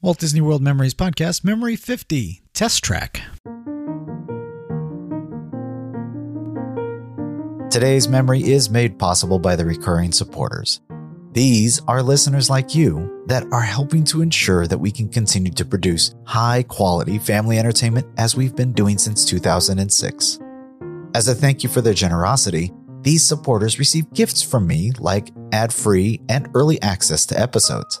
Walt Disney World Memories Podcast, Memory 50, Test Track. Today's memory is made possible by the recurring supporters. These are listeners like you that are helping to ensure that we can continue to produce high quality family entertainment as we've been doing since 2006. As a thank you for their generosity, these supporters receive gifts from me like ad free and early access to episodes.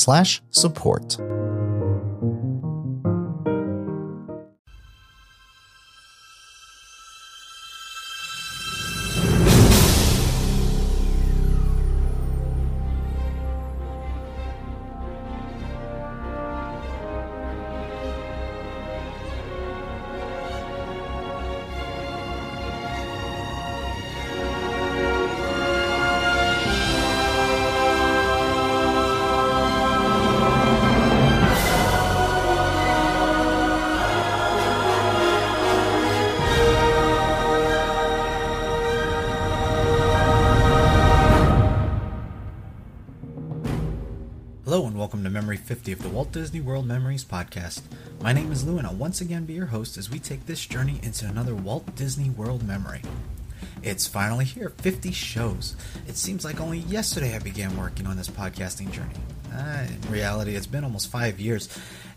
slash support. 50 of the Walt Disney World Memories podcast. My name is Lou and I'll once again be your host as we take this journey into another Walt Disney World memory. It's finally here, 50 shows. It seems like only yesterday I began working on this podcasting journey. Uh, in reality, it's been almost five years.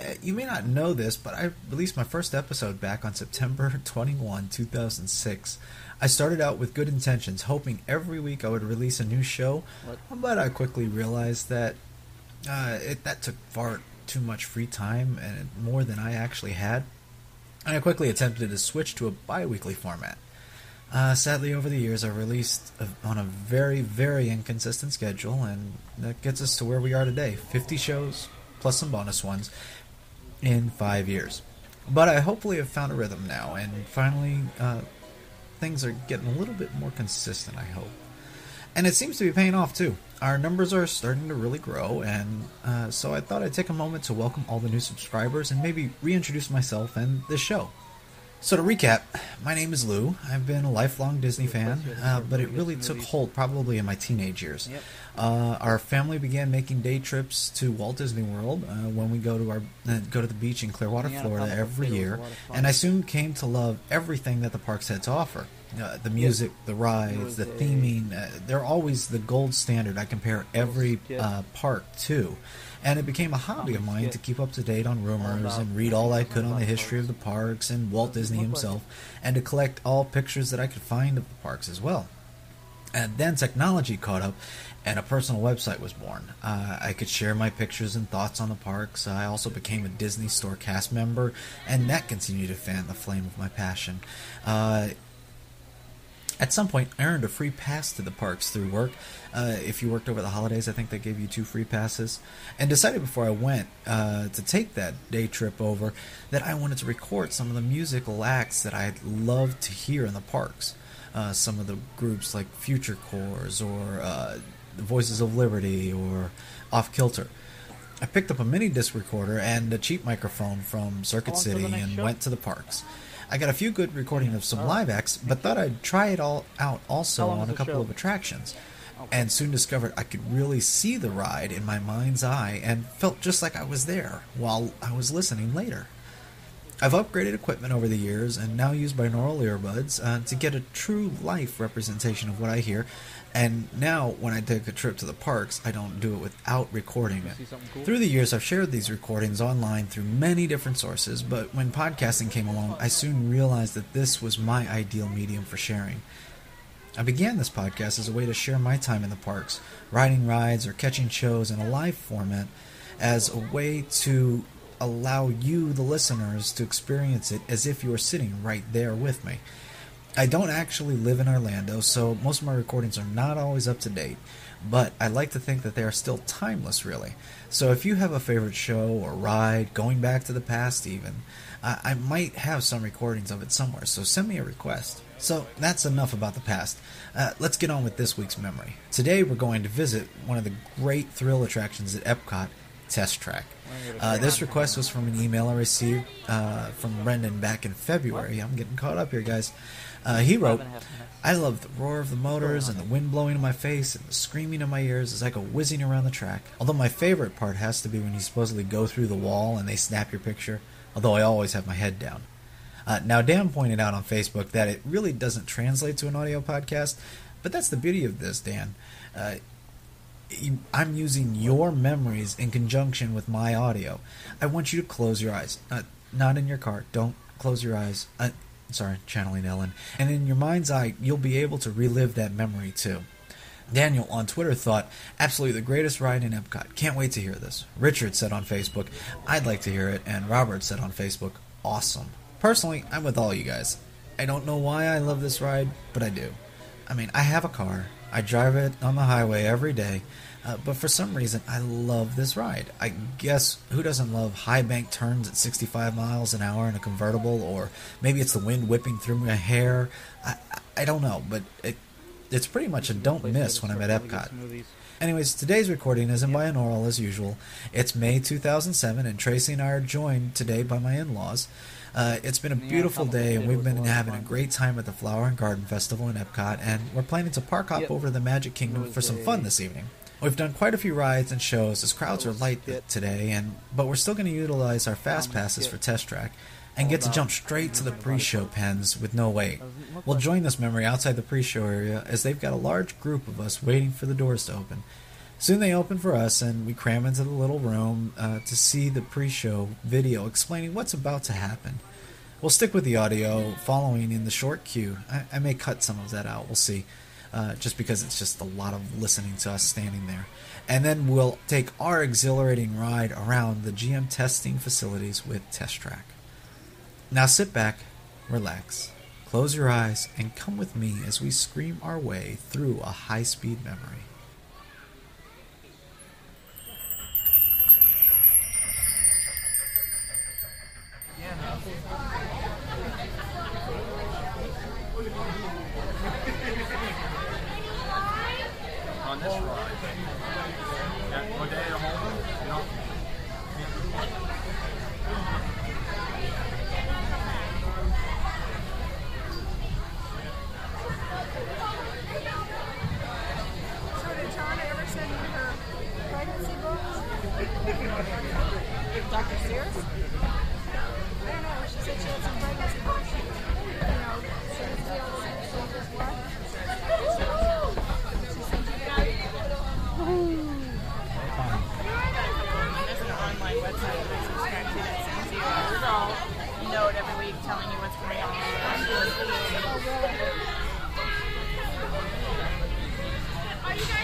Uh, you may not know this, but I released my first episode back on September 21, 2006. I started out with good intentions, hoping every week I would release a new show, but I quickly realized that uh, it, that took far too much free time and more than I actually had. And I quickly attempted to switch to a bi weekly format. Uh, sadly, over the years, I released a, on a very, very inconsistent schedule, and that gets us to where we are today 50 shows, plus some bonus ones, in five years. But I hopefully have found a rhythm now, and finally, uh, things are getting a little bit more consistent, I hope. And it seems to be paying off too. Our numbers are starting to really grow, and uh, so I thought I'd take a moment to welcome all the new subscribers and maybe reintroduce myself and this show. So to recap, my name is Lou. I've been a lifelong Disney fan, uh, but it really took hold probably in my teenage years. Uh, our family began making day trips to Walt Disney World uh, when we go to our uh, go to the beach in Clearwater, Florida every year, and I soon came to love everything that the parks had to offer. Uh, the music, the rides, the theming, uh, they're always the gold standard I compare every uh, park to. And it became a hobby of mine to keep up to date on rumors and read all I could on the history of the parks and Walt Disney himself, and to collect all pictures that I could find of the parks as well. And then technology caught up, and a personal website was born. Uh, I could share my pictures and thoughts on the parks. I also became a Disney Store cast member, and that continued to fan the flame of my passion. Uh, at some point, I earned a free pass to the parks through work. Uh, if you worked over the holidays, I think they gave you two free passes. And decided before I went uh, to take that day trip over that I wanted to record some of the musical acts that I'd love to hear in the parks. Uh, some of the groups like Future Corps or uh, the Voices of Liberty or Off Kilter. I picked up a mini disc recorder and a cheap microphone from Circuit City and show? went to the parks. I got a few good recordings of some live acts, but thought I'd try it all out also on a couple show? of attractions. And soon discovered I could really see the ride in my mind's eye and felt just like I was there while I was listening later. I've upgraded equipment over the years and now use binaural earbuds uh, to get a true life representation of what I hear. And now, when I take a trip to the parks, I don't do it without recording it. Cool? Through the years, I've shared these recordings online through many different sources, but when podcasting came along, I soon realized that this was my ideal medium for sharing. I began this podcast as a way to share my time in the parks, riding rides or catching shows in a live format, as a way to allow you, the listeners, to experience it as if you were sitting right there with me. I don't actually live in Orlando, so most of my recordings are not always up to date. but I like to think that they are still timeless, really. So if you have a favorite show or ride, going back to the past even, I, I might have some recordings of it somewhere, so send me a request. So that's enough about the past. Uh, let's get on with this week's memory. Today we're going to visit one of the great thrill attractions at Epcot, Test Track. Uh, this request was from an email I received uh, from Brendan back in February. I'm getting caught up here, guys. Uh, he wrote, I love the roar of the motors and the wind blowing in my face and the screaming in my ears as I go whizzing around the track. Although my favorite part has to be when you supposedly go through the wall and they snap your picture, although I always have my head down. Uh, now, Dan pointed out on Facebook that it really doesn't translate to an audio podcast, but that's the beauty of this, Dan. Uh, I'm using your memories in conjunction with my audio. I want you to close your eyes. Uh, not in your car. Don't close your eyes. Uh, sorry, channeling Ellen. And in your mind's eye, you'll be able to relive that memory too. Daniel on Twitter thought, absolutely the greatest ride in Epcot. Can't wait to hear this. Richard said on Facebook, I'd like to hear it. And Robert said on Facebook, awesome. Personally, I'm with all you guys. I don't know why I love this ride, but I do. I mean, I have a car. I drive it on the highway every day. Uh, but for some reason, I love this ride. I guess who doesn't love high bank turns at 65 miles an hour in a convertible, or maybe it's the wind whipping through my hair. I, I don't know, but it, it's pretty much a don't miss when I'm at Epcot. Anyways, today's recording isn't binaural as usual. It's May 2007, and Tracy and I are joined today by my in laws. Uh, it's been a beautiful day, and we've been having a great time at the Flower and Garden Festival in Epcot, and we're planning to park hop over to the Magic Kingdom for some fun this evening. We've done quite a few rides and shows. As crowds are light today, and but we're still going to utilize our fast passes for Test Track and get to jump straight to the pre-show pens with no wait. We'll join this memory outside the pre-show area as they've got a large group of us waiting for the doors to open. Soon they open for us, and we cram into the little room uh, to see the pre show video explaining what's about to happen. We'll stick with the audio following in the short queue. I, I may cut some of that out, we'll see, uh, just because it's just a lot of listening to us standing there. And then we'll take our exhilarating ride around the GM testing facilities with Test Track. Now sit back, relax, close your eyes, and come with me as we scream our way through a high speed memory. Dr. Sears? I don't know. She said she had some. You know. She said you. There's an online website subscribe to a little note every week telling you what's going on. Are you guys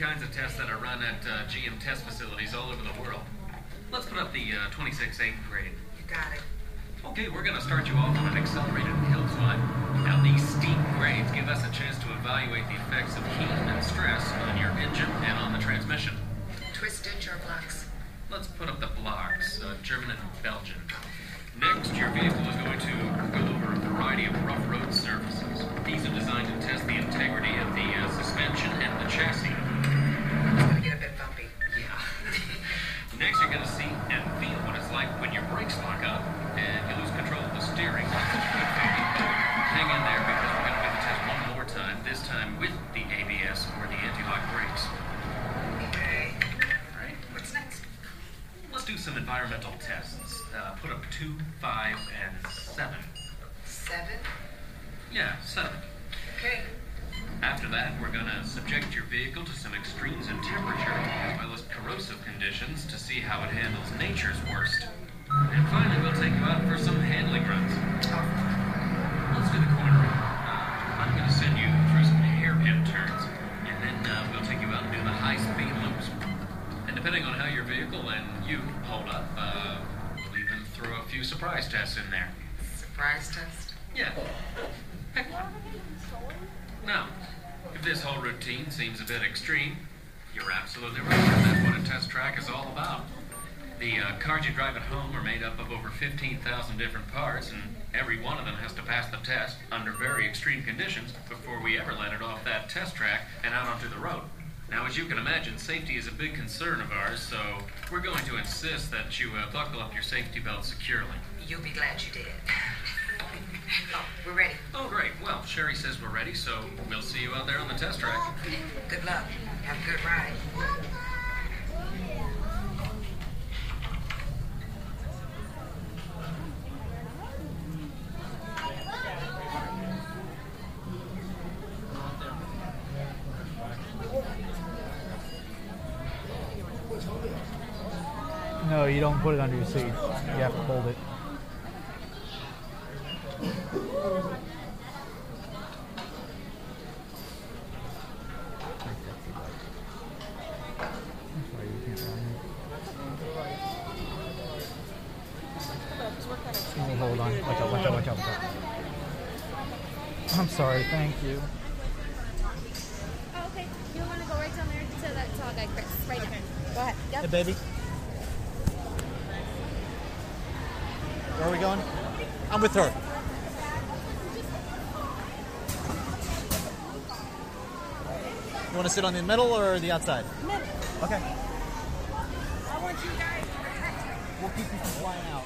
kinds of tests that are run at uh, GM test facilities all over the world. Let's put up the uh, 26 8th grade. You got it. Okay, we're going to start you off on an accelerated hill climb. Now, these steep grades give us a chance to evaluate the effects of heat and stress on your engine and on the transmission. Twisted your blocks. Let's put up the blocks, uh, German and Belgian. Next, your vehicle is going to go over a variety of rough road surfaces. These are designed to test the integrity of the uh, suspension and the chassis. It's going to get a bit bumpy. Yeah. Next, you're going to see and feel what it's like when your brakes lock up and you lose control of the steering. Hang in there because we're going to do the test one more time, this time with the ABS or the anti-lock brakes. Okay. All right. What's next? Let's do some environmental tests. Uh, put up two, five, and seven. Seven? Yeah, seven. Okay. After that, we're gonna subject your vehicle to some extremes in temperature as well as corrosive conditions to see how it handles nature's worst. And finally, we'll take you out for some handling runs. Let's do the cornering. Uh, I'm gonna send you through some hairpin turns, and then uh, we'll take you out and do the high-speed loops. And depending on how your vehicle and you hold up, uh, throw a few surprise tests in there. surprise test? Yeah. Now, if this whole routine seems a bit extreme, you're absolutely right. That's what a test track is all about. The uh, cars you drive at home are made up of over 15,000 different parts, and every one of them has to pass the test under very extreme conditions before we ever let it off that test track and out onto the road. Now, as you can imagine, safety is a big concern of ours, so we're going to insist that you uh, buckle up your safety belt securely. You'll be glad you did. oh, we're ready. Oh, great. Well, Sherry says we're ready, so we'll see you out there on the test track. Good luck. Have a good ride. No, put it under your seat. You have to hold it. Oh, hold on. Watch out, watch out, watch out, watch out. I'm sorry, thank you. Oh, okay. You want to go right down there to that tall guy, Chris. Right now. Go ahead. Yep. Hey, baby. Where are we going? I'm with her. You want to sit on the middle or the outside? Middle. Okay. I want you guys to protect her. We'll keep you from flying out.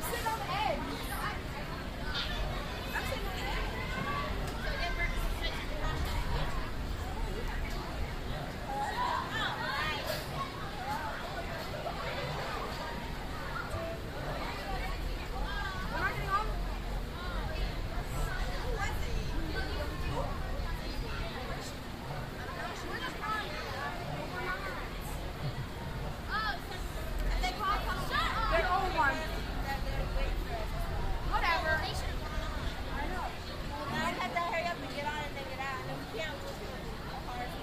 Sit on the edge. I'm sitting on the edge. We're not getting on. They're old ones. Whatever. I know. I have to hurry up and get on and then get out. And then we can't just do it.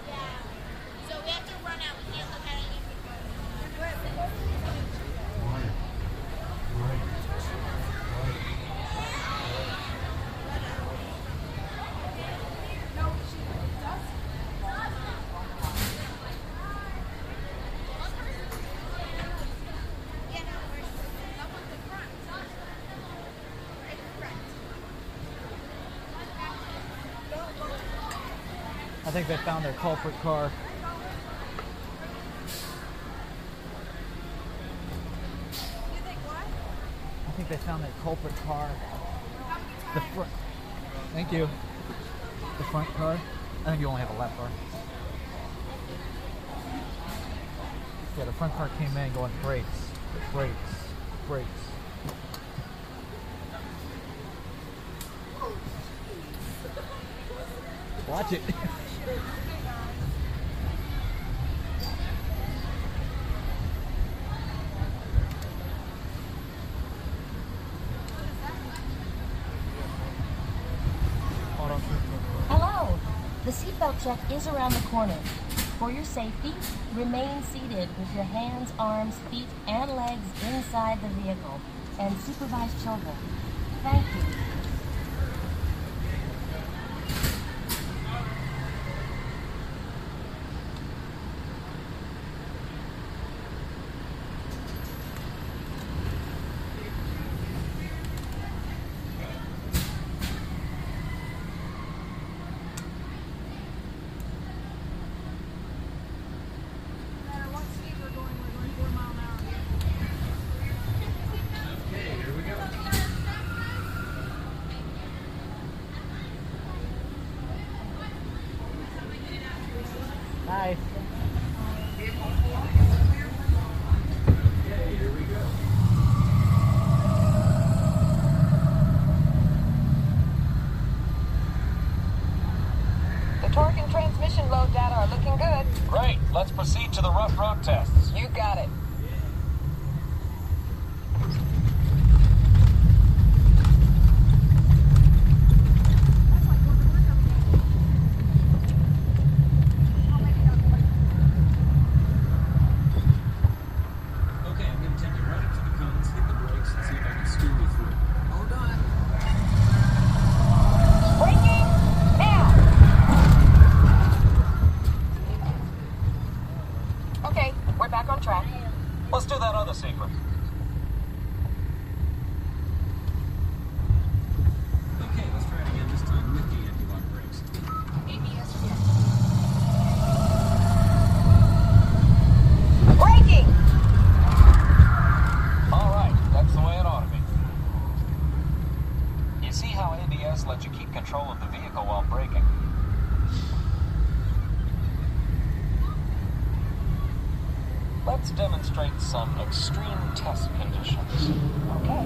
Yeah. So we have to run out. We can't look at anything. No, she does. Yeah, no, we're Up at the front. right in front. I think they found their culprit car. You think what? I think they found their culprit car. The front. Thank you. The front car. I think you only have a left car. Yeah, the front car came in going brakes, brakes, brakes. Watch it. Hello! The seatbelt check is around the corner. For your safety, remain seated with your hands, arms, feet, and legs inside the vehicle and supervise children. Thank you. tests. You got it. Okay, I'm gonna take you right up to the cones, hit the brakes, and see if I can steer you through. Hold on. Braking now. Okay, we're back on track. Let's do that other sequence. Okay, let's try it again, this time with the anti-lock brakes. Braking. All right, that's the way it ought to be. You see ABS lets you keep control of the vehicle while braking? Let's demonstrate some extreme test conditions. Okay.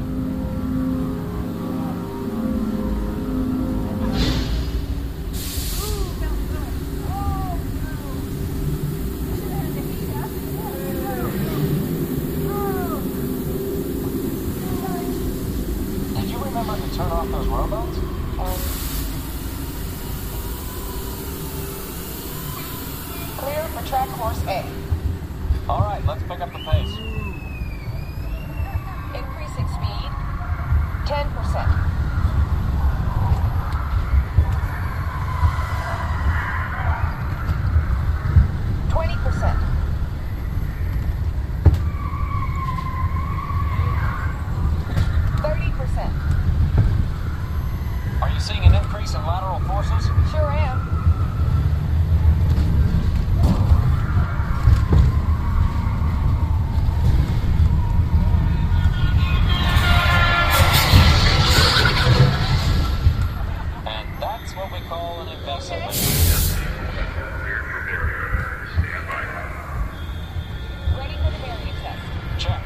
Did you remember to turn off those rowboats? Clear for track course A. All right, let's pick up the pace. Increasing speed. 10%. Twenty percent. Thirty percent. Are you seeing an increase in lateral forces? Sure am. And that's what we call an investment. Ready for the barrier test. Check.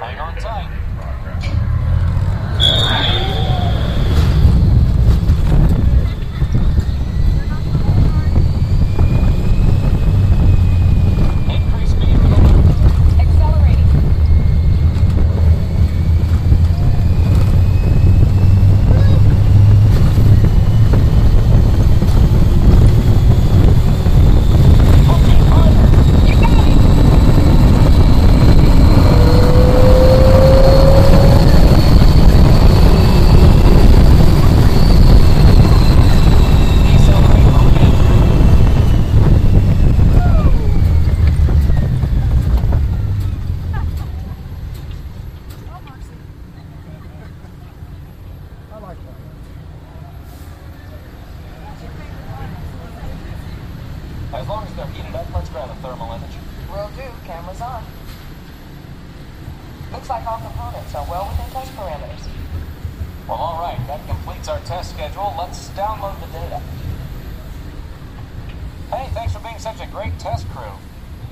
Hang on tight. Increase speed for the loop. Accelerating. As long as they're heated up, let's grab a thermal image. Will do. Cameras on. Looks like all components are well within test parameters. Well, all right, that completes our test schedule. Let's download the data. Hey, thanks for being such a great test crew.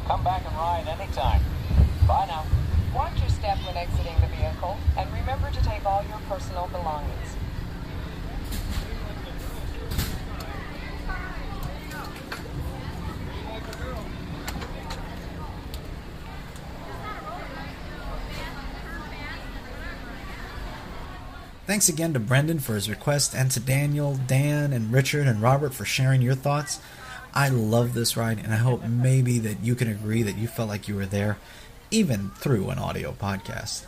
Come back and ride anytime. Bye now. Watch your step when exiting the vehicle, and remember to take all your personal belongings. Thanks again to Brendan for his request and to Daniel, Dan, and Richard and Robert for sharing your thoughts. I love this ride and I hope maybe that you can agree that you felt like you were there, even through an audio podcast.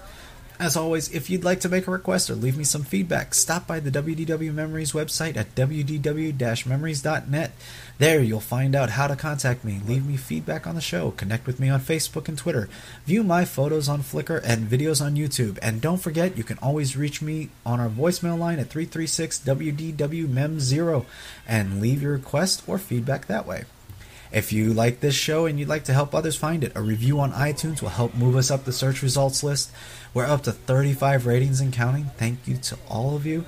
As always, if you'd like to make a request or leave me some feedback, stop by the WDW Memories website at wdw-memories.net. There you'll find out how to contact me, leave me feedback on the show, connect with me on Facebook and Twitter, view my photos on Flickr and videos on YouTube, and don't forget you can always reach me on our voicemail line at 336-WDW-MEM0 and leave your request or feedback that way. If you like this show and you'd like to help others find it, a review on iTunes will help move us up the search results list. We're up to 35 ratings and counting. Thank you to all of you.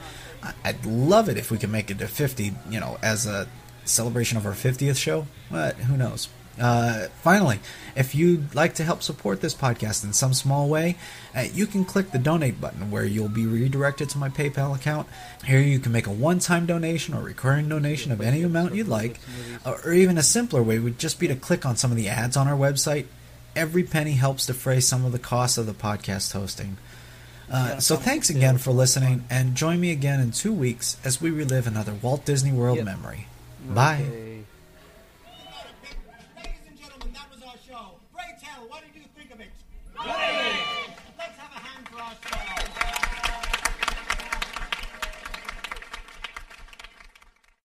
I'd love it if we could make it to 50, you know, as a celebration of our 50th show, but who knows? Uh, finally, if you'd like to help support this podcast in some small way, uh, you can click the donate button where you'll be redirected to my PayPal account. Here you can make a one time donation or recurring donation of any amount you'd like, or even a simpler way would just be to click on some of the ads on our website. Every penny helps defray some of the costs of the podcast hosting. Uh, so thanks again for listening, and join me again in two weeks as we relive another Walt Disney World memory. Bye.